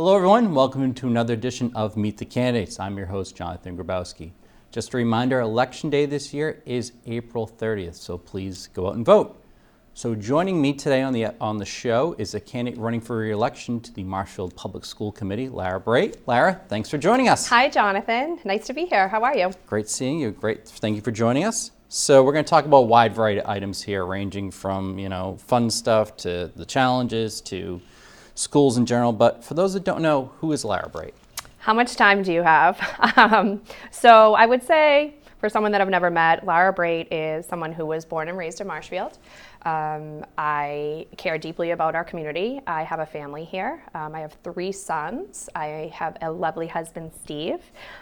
Hello, everyone. Welcome to another edition of Meet the Candidates. I'm your host, Jonathan Grabowski. Just a reminder Election Day this year is April 30th, so please go out and vote. So, joining me today on the, on the show is a candidate running for re election to the Marshfield Public School Committee, Lara Bray. Lara, thanks for joining us. Hi, Jonathan. Nice to be here. How are you? Great seeing you. Great. Thank you for joining us. So, we're going to talk about a wide variety of items here, ranging from you know fun stuff to the challenges to schools in general. But for those that don't know, who is Lara Brait? How much time do you have? um, so I would say, for someone that I've never met, Lara Brait is someone who was born and raised in Marshfield. Um, I care deeply about our community. I have a family here. Um, I have three sons. I have a lovely husband, Steve.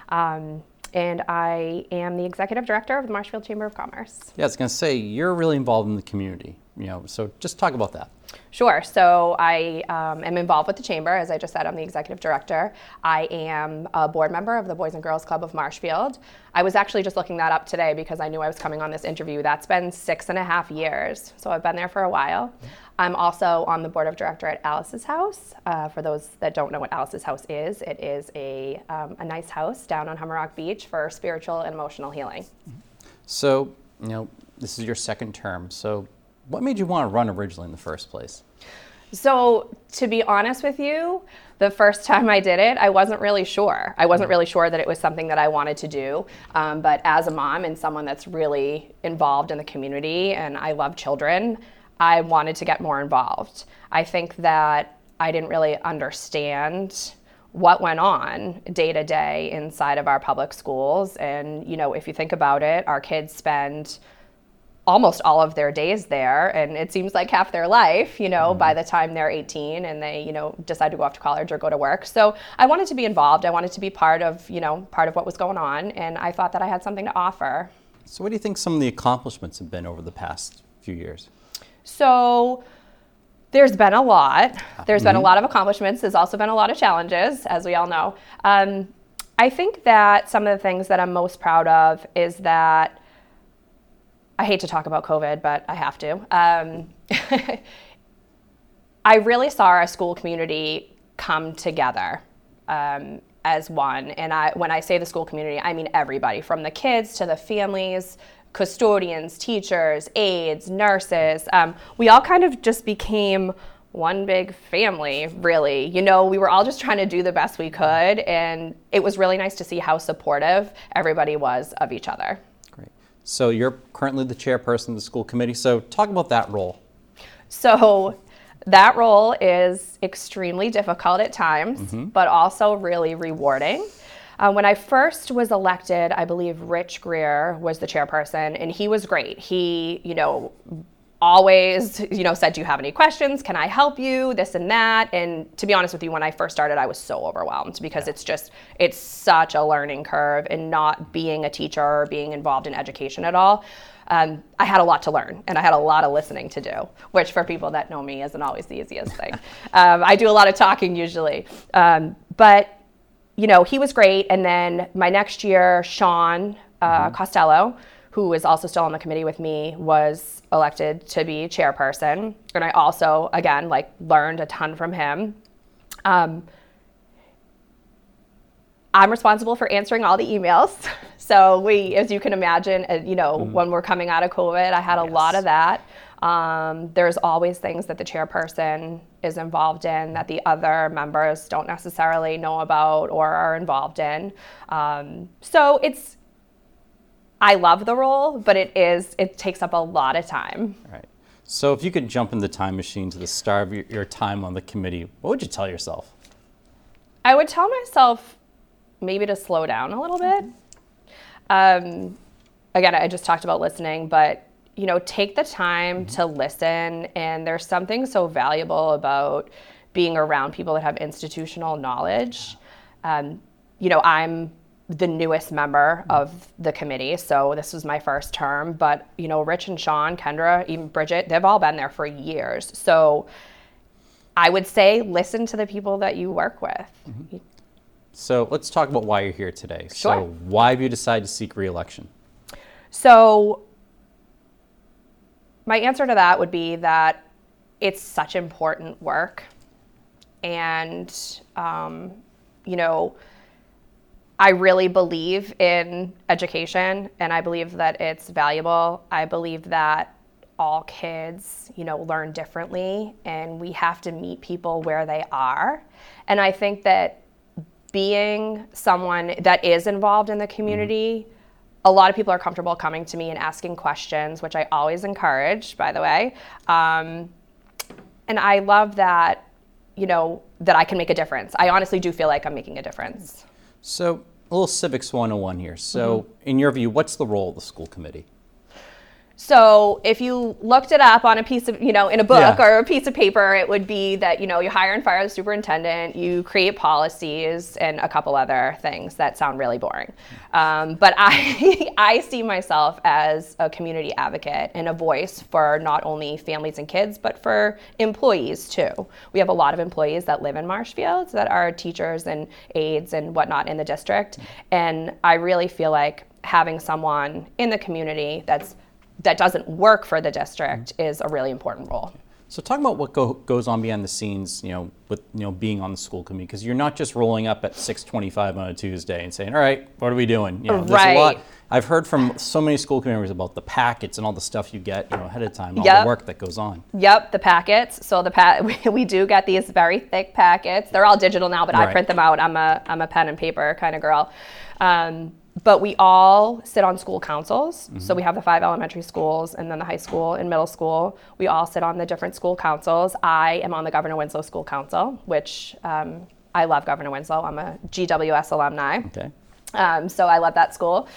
Um, and I am the executive director of the Marshfield Chamber of Commerce. Yeah, I was going to say you're really involved in the community. You know, so just talk about that. Sure. So I um, am involved with the chamber. As I just said, I'm the executive director. I am a board member of the Boys and Girls Club of Marshfield. I was actually just looking that up today because I knew I was coming on this interview. That's been six and a half years. So I've been there for a while. I'm also on the board of director at Alice's House. Uh, for those that don't know what Alice's House is, it is a, um, a nice house down on Humarock Beach for spiritual and emotional healing. So, you know, this is your second term. So, what made you want to run originally in the first place? So, to be honest with you, the first time I did it, I wasn't really sure. I wasn't really sure that it was something that I wanted to do. Um, but as a mom and someone that's really involved in the community and I love children, I wanted to get more involved. I think that I didn't really understand what went on day to day inside of our public schools. And, you know, if you think about it, our kids spend almost all of their days there and it seems like half their life you know mm-hmm. by the time they're 18 and they you know decide to go off to college or go to work so i wanted to be involved i wanted to be part of you know part of what was going on and i thought that i had something to offer so what do you think some of the accomplishments have been over the past few years so there's been a lot There's mm-hmm. been a mm-hmm. lot of accomplishments there's also been a lot of challenges as we all know um, i think that some of the things that i'm most proud of is that I hate to talk about COVID, but I have to. Um, I really saw our school community come together um, as one. And I, when I say the school community, I mean everybody from the kids to the families, custodians, teachers, aides, nurses. Um, we all kind of just became one big family, really. You know, we were all just trying to do the best we could. And it was really nice to see how supportive everybody was of each other. So you're currently the chairperson of the school committee. So talk about that role. So that role is extremely difficult at times, mm-hmm. but also really rewarding. Uh, when I first was elected, I believe Rich Greer was the chairperson, and he was great. He, you know, always, you know, said, Do you have any questions? Can I help you? This and that. And to be honest with you, when I first started, I was so overwhelmed because yeah. it's just, it's such a learning curve and not being a teacher or being involved in education at all. Um, I had a lot to learn and I had a lot of listening to do, which for people that know me isn't always the easiest thing. um, I do a lot of talking usually. Um, but, you know, he was great. And then my next year, Sean uh, mm-hmm. Costello, who is also still on the committee with me, was elected to be chairperson. And I also, again, like learned a ton from him. Um, I'm responsible for answering all the emails. So we, as you can imagine, uh, you know, mm. when we're coming out of COVID, I had a yes. lot of that. Um, there's always things that the chairperson is involved in that the other members don't necessarily know about or are involved in. Um, so it's I love the role, but it is it takes up a lot of time. Right. So if you could jump in the time machine to the start of your, your time on the committee, what would you tell yourself? I would tell myself maybe to slow down a little bit. Um, again, I just talked about listening, but you know, take the time mm-hmm. to listen. And there's something so valuable about being around people that have institutional knowledge. Um, you know, I'm the newest member of the committee, so this was my first term. But you know, Rich and Sean, Kendra, even Bridget, they've all been there for years. So I would say listen to the people that you work with. Mm-hmm. So let's talk about why you're here today. Sure. So why have you decided to seek reelection? So my answer to that would be that it's such important work and um, you know, I really believe in education, and I believe that it's valuable. I believe that all kids, you know, learn differently, and we have to meet people where they are. And I think that being someone that is involved in the community. Mm-hmm a lot of people are comfortable coming to me and asking questions, which I always encourage, by the way. Um, and I love that, you know, that I can make a difference. I honestly do feel like I'm making a difference. So, a little civics 101 here. So, mm-hmm. in your view, what's the role of the school committee? So if you looked it up on a piece of, you know, in a book yeah. or a piece of paper, it would be that, you know, you hire and fire the superintendent, you create policies and a couple other things that sound really boring. Um, but I, I see myself as a community advocate and a voice for not only families and kids, but for employees too. We have a lot of employees that live in Marshfield that are teachers and aides and whatnot in the district. And I really feel like having someone in the community that's that doesn't work for the district is a really important role. So talk about what go, goes on behind the scenes, you know, with you know being on the school committee because you're not just rolling up at 6:25 on a Tuesday and saying, "All right, what are we doing?" You know, there's right. a lot. I've heard from so many school committee members about the packets and all the stuff you get, you know, ahead of time, all yep. the work that goes on. Yep, the packets. So the pa- we, we do get these very thick packets. They're all digital now, but right. I print them out. I'm a I'm a pen and paper kind of girl. Um, but we all sit on school councils. Mm-hmm. So we have the five elementary schools and then the high school and middle school. We all sit on the different school councils. I am on the Governor Winslow School Council, which um, I love Governor Winslow. I'm a GWS alumni. Okay. Um, so I love that school.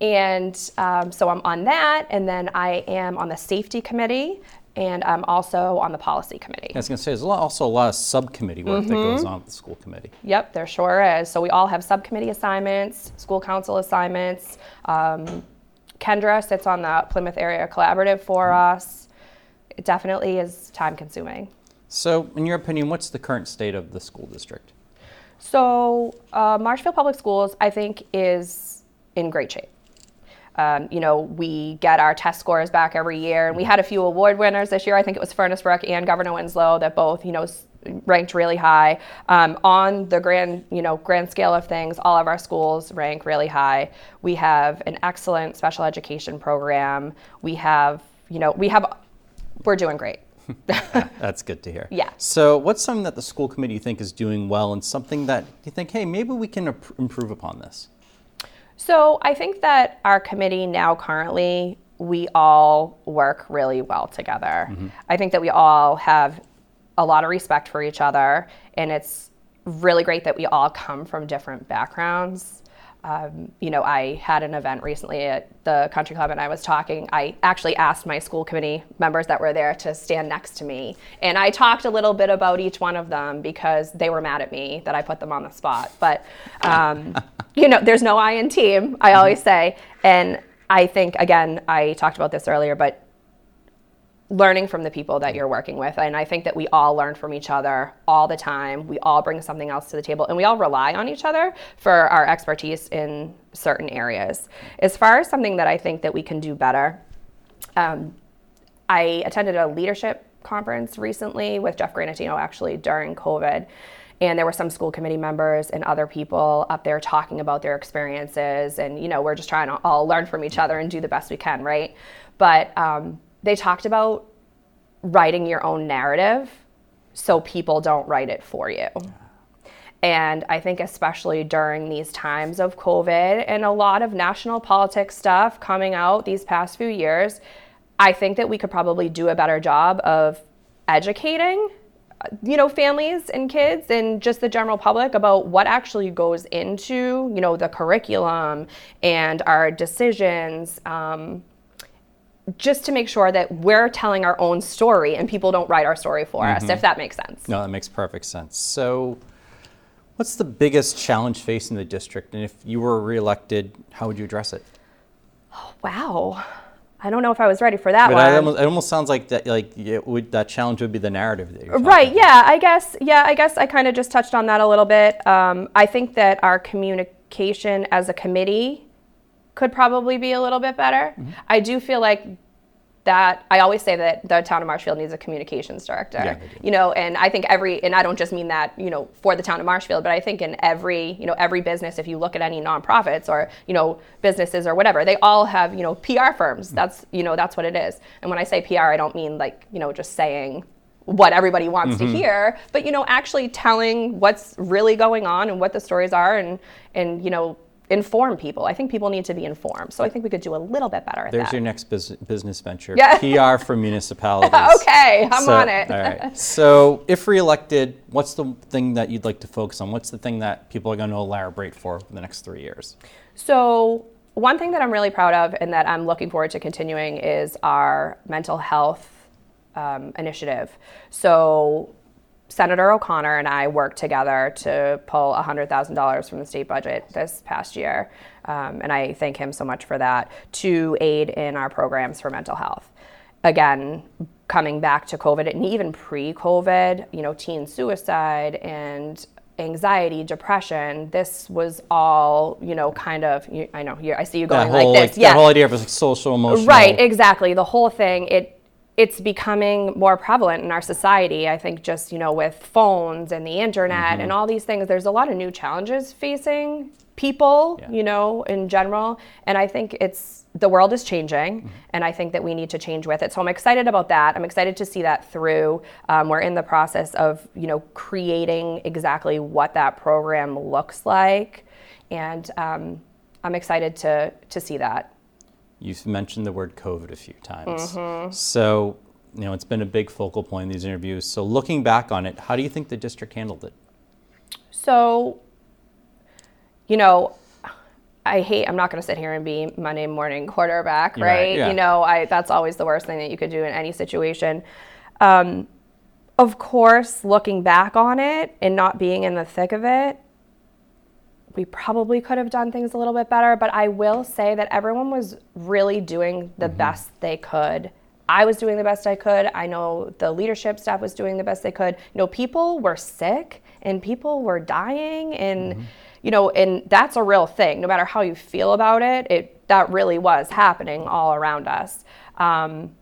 And um, so I'm on that. And then I am on the safety committee and I'm also on the policy committee. I was going to say, there's also a lot of subcommittee work mm-hmm. that goes mm-hmm. on with the school committee. Yep, there sure is. So we all have subcommittee assignments, school council assignments. Um, Kendra sits on the Plymouth Area Collaborative for mm-hmm. us. It definitely is time consuming. So, in your opinion, what's the current state of the school district? So, uh, Marshfield Public Schools, I think, is in great shape. Um, you know, we get our test scores back every year, and we had a few award winners this year. I think it was Furnace Brook and Governor Winslow that both, you know, ranked really high um, on the grand, you know, grand scale of things. All of our schools rank really high. We have an excellent special education program. We have, you know, we have, we're doing great. That's good to hear. Yeah. So, what's something that the school committee you think is doing well, and something that you think, hey, maybe we can improve upon this? So I think that our committee now currently, we all work really well together. Mm-hmm. I think that we all have a lot of respect for each other, and it's really great that we all come from different backgrounds. Um, you know, I had an event recently at the country club and I was talking. I actually asked my school committee members that were there to stand next to me. And I talked a little bit about each one of them because they were mad at me that I put them on the spot. But, um, you know, there's no I in team, I always say. And I think, again, I talked about this earlier, but learning from the people that you're working with. And I think that we all learn from each other all the time. We all bring something else to the table and we all rely on each other for our expertise in certain areas. As far as something that I think that we can do better, um, I attended a leadership conference recently with Jeff Granatino actually during COVID. And there were some school committee members and other people up there talking about their experiences. And, you know, we're just trying to all learn from each other and do the best we can, right? But um, they talked about writing your own narrative so people don't write it for you. And I think, especially during these times of COVID and a lot of national politics stuff coming out these past few years, I think that we could probably do a better job of educating you know families and kids and just the general public about what actually goes into you know the curriculum and our decisions um, just to make sure that we're telling our own story and people don't write our story for mm-hmm. us, if that makes sense. No, that makes perfect sense. So, what's the biggest challenge facing the district? And if you were reelected, how would you address it? Oh, wow. I don't know if I was ready for that but one. It almost, it almost sounds like that, like would, that challenge would be the narrative that you're right. About. Yeah, I guess. Yeah, I guess I kind of just touched on that a little bit. Um, I think that our communication as a committee could probably be a little bit better. Mm-hmm. I do feel like that I always say that the town of Marshfield needs a communications director. Yeah, they do. You know, and I think every and I don't just mean that you know for the town of Marshfield, but I think in every you know every business, if you look at any nonprofits or you know businesses or whatever, they all have you know PR firms. That's you know that's what it is. And when I say PR, I don't mean like you know just saying what everybody wants to hear, but you know actually telling what's really going on and what the stories are, and and you know inform people. I think people need to be informed. So I think we could do a little bit better at There's that. your next bus- business venture. Yeah. PR for municipalities. okay, I'm So- on it. All right. So, if reelected, what's the thing that you'd like to focus on? What's the thing that people are going to elaborate for for the next three years? So, one thing that I'm really proud of and that I'm looking forward to continuing is our mental health um, initiative. So, Senator O'Connor and I worked together to pull $100,000 from the state budget this past year. Um, and I thank him so much for that to aid in our programs for mental health. Again, coming back to COVID and even pre COVID, you know, teen suicide and anxiety, depression, this was all, you know, kind of, you, I know, you, I see you going whole, like this. that whole idea of like social emotional. Right, exactly. The whole thing, it it's becoming more prevalent in our society. I think just, you know, with phones and the internet and all these things, there's a lot of new challenges facing people, Yeah. you know, in general. And I think it's the world is changing, and I think that we need to change with it. So I'm excited about that. I'm excited to see that through. Um, we're in the process of, you know, creating exactly what that program looks like, and um, I'm excited to to see that. You've mentioned the word COVID a few times. Mm-hmm. So, you know, it's been a big focal point in these interviews. So, looking back on it, how do you think the district handled it? So, you know, I hate. I'm not going to sit here and be Monday morning quarterback, right? right, yeah. You know, I that's always the worst thing that you could do in any situation. Um, of course, looking back on it and not being in the thick of it, we probably could have done things a little bit better. But I will say that everyone was really doing the best they could. I was doing the best I could. I know the leadership staff was doing the best they could. You know, people were sick and people were dying and you know, and that's a real thing. No matter how you feel about it, it that really was happening all around us. Um,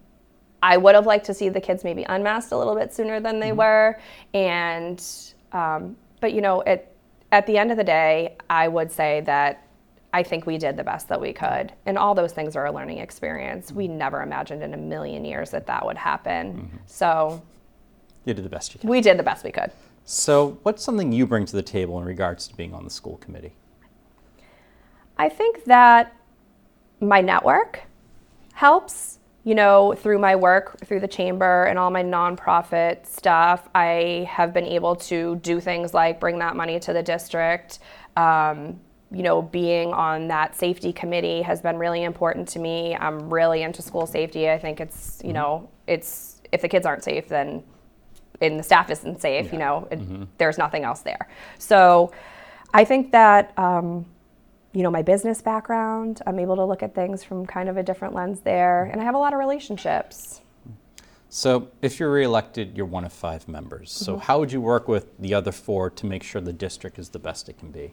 I would have liked to see the kids maybe unmasked a little bit sooner than they were, and um, but you know, at at the end of the day, I would say that I think we did the best that we could, and all those things are a learning experience. We never imagined in a million years that that would happen. Mm-hmm. So You did the best you could. we did the best we could. So, what's something you bring to the table in regards to being on the school committee? I think that my network helps. You know, through my work, through the chamber and all my nonprofit stuff, I have been able to do things like bring that money to the district. Um, you know, being on that safety committee has been really important to me. I'm really into school safety. I think it's, you know, it's if the kids aren't safe, then and the staff isn't safe, you know, it, there's nothing else there. So I think that, um, you know, my business background, I'm able to look at things from kind of a different lens there. And I have a lot of relationships. So, if you're reelected, you're one of five members. So, mm-hmm. how would you work with the other four to make sure the district is the best it can be?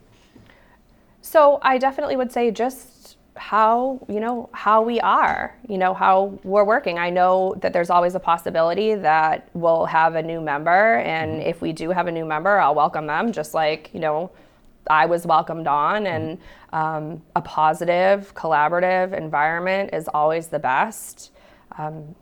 So I definitely would say just how, you know, how we are, you know, how we're working. I know that there's always a possibility that we'll have a new member. And mm-hmm. if we do have a new member, I'll welcome them just like, you know, I was welcomed on. And um, a positive, collaborative environment is always the best. Um,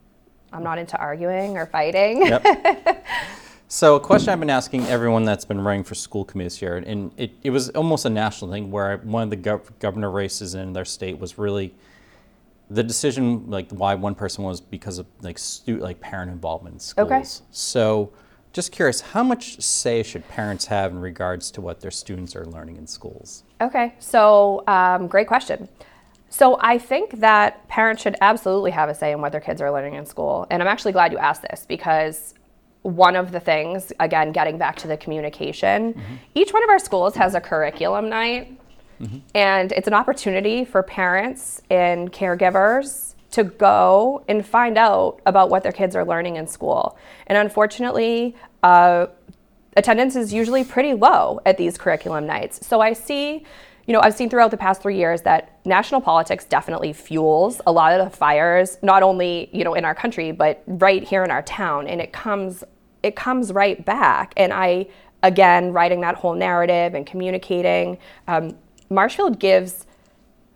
I'm not into arguing or fighting. Yep. so, a question I've been asking everyone that's been running for school committees here, and it, it was almost a national thing where one of the gov- governor races in their state was really the decision, like why one person was because of like stu- like parent involvement in schools. Okay. So, just curious, how much say should parents have in regards to what their students are learning in schools? Okay, so um, great question. So I think that parents should absolutely have a say in what their kids are learning in school. And I'm actually glad you asked this because one of the things, again, getting back to the communication, each one of our schools has a curriculum night. And it's an opportunity for parents and caregivers to go and find out about what their kids are learning in school. And unfortunately, uh, attendance is usually pretty low at these curriculum nights. So I see, you know, I've seen throughout the past three years that national politics definitely fuels a lot of the fires, not only you know in our country, but right here in our town, and it comes it comes right back. And I, again, writing that whole narrative and communicating, um, Marshfield gives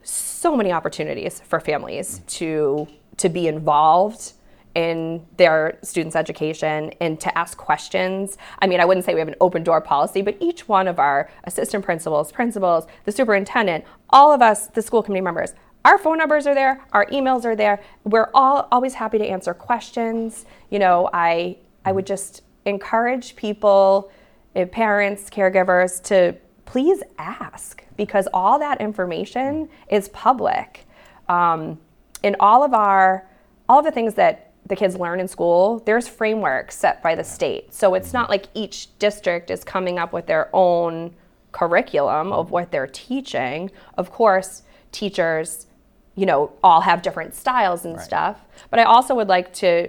so many opportunities for families to to be involved in their students' education and to ask questions. I mean, I wouldn't say we have an open door policy, but each one of our assistant principals, principals, the superintendent, all of us, the school committee members, our phone numbers are there, our emails are there. We're all always happy to answer questions. You know, I I would just encourage people, eh, parents, caregivers to please ask because all that information is public. Um, in all of our all of the things that the kids learn in school, there's frameworks set by the state. So it's not like each district is coming up with their own curriculum of what they're teaching. Of course, teachers, you know, all have different styles and Right. stuff. But I also would like to,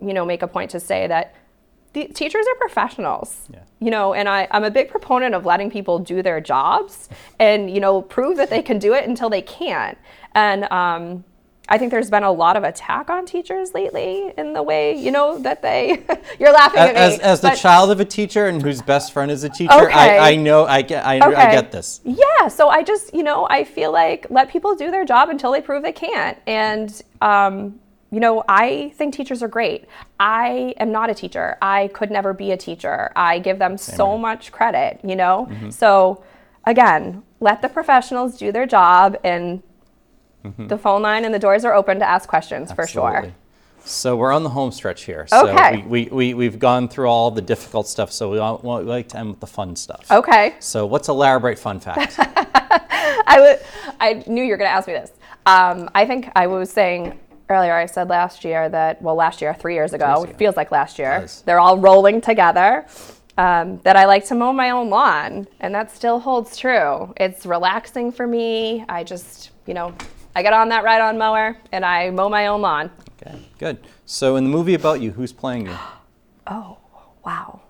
you know, make a point to say that the teachers are professionals. Yeah. You know, and I, I'm a big proponent of letting people do their jobs and, you know, prove that they can do it until they can't. And um, I think there's been a lot of attack on teachers lately in the way, you know, that they, you're laughing at me. As, as the child of a teacher and whose best friend is a teacher, Okay. I, I know, I get, I, I get this. Yeah, so I just, you know, I feel like let people do their job until they prove they can't. And, um, you know, I think teachers are great. I am not a teacher. I could never be a teacher. I give them so here. much credit, you know? So, again, let the professionals do their job, and the phone line and the doors are open to ask questions for sure. So we're on the home stretch here. So Okay. we, we, we, we've gone through all the difficult stuff, so we, want, we like to end with the fun stuff. Okay. So what's a Larabright fun fact? I would. I knew you were going to ask me this. Um, I think I was saying earlier. I said last year that well, last year, three years ago, it feels like last year. does. They're all rolling together. Um, that I like to mow my own lawn, and that still holds true. It's relaxing for me. I just, you know, I get on that ride-on mower and I mow my own lawn. okay, good. So in the movie about you, who's playing you? Oh, wow.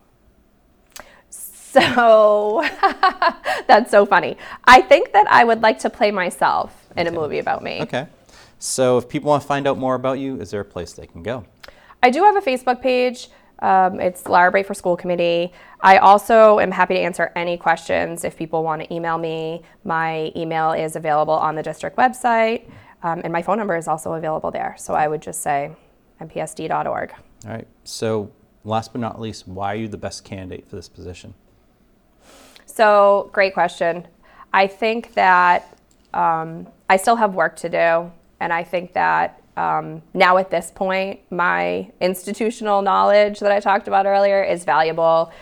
So that's so funny. I think that I would like to play myself in a movie about me. Okay. So if people want to find out more about you, is there a place they can go? I do have a Facebook page. Um, it's Lara for School Committee. I also am happy to answer any questions if people want to email me. My email is available on the district website, um, and my phone number is also available there. So I would just say mpsd.org. All right. So last but not least, why are you the best candidate for this position? So, great question. I think that um, I still have work to do. And I think that um, now at this point, my institutional knowledge that I talked about earlier is valuable.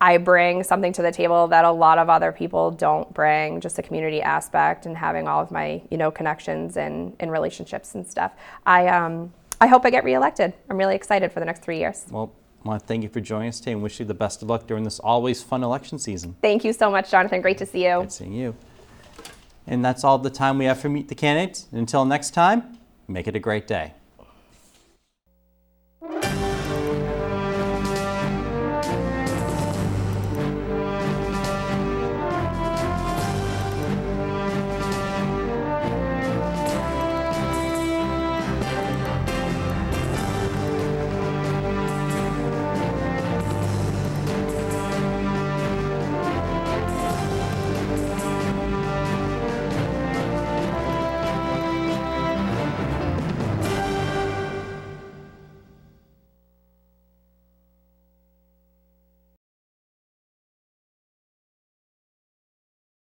I bring something to the table that a lot of other people don't bring, just the community aspect and having all of my, you know, connections and, and relationships and stuff. I, um, I hope I get reelected. I'm really excited for the next three years. Well, I want to thank you for joining us today and wish you the best of luck during this always fun election season. Thank you so much, Jonathan. Great to see you. Good seeing you. And that's all the time we have for Meet the Candidates. Until next time, make it a great day.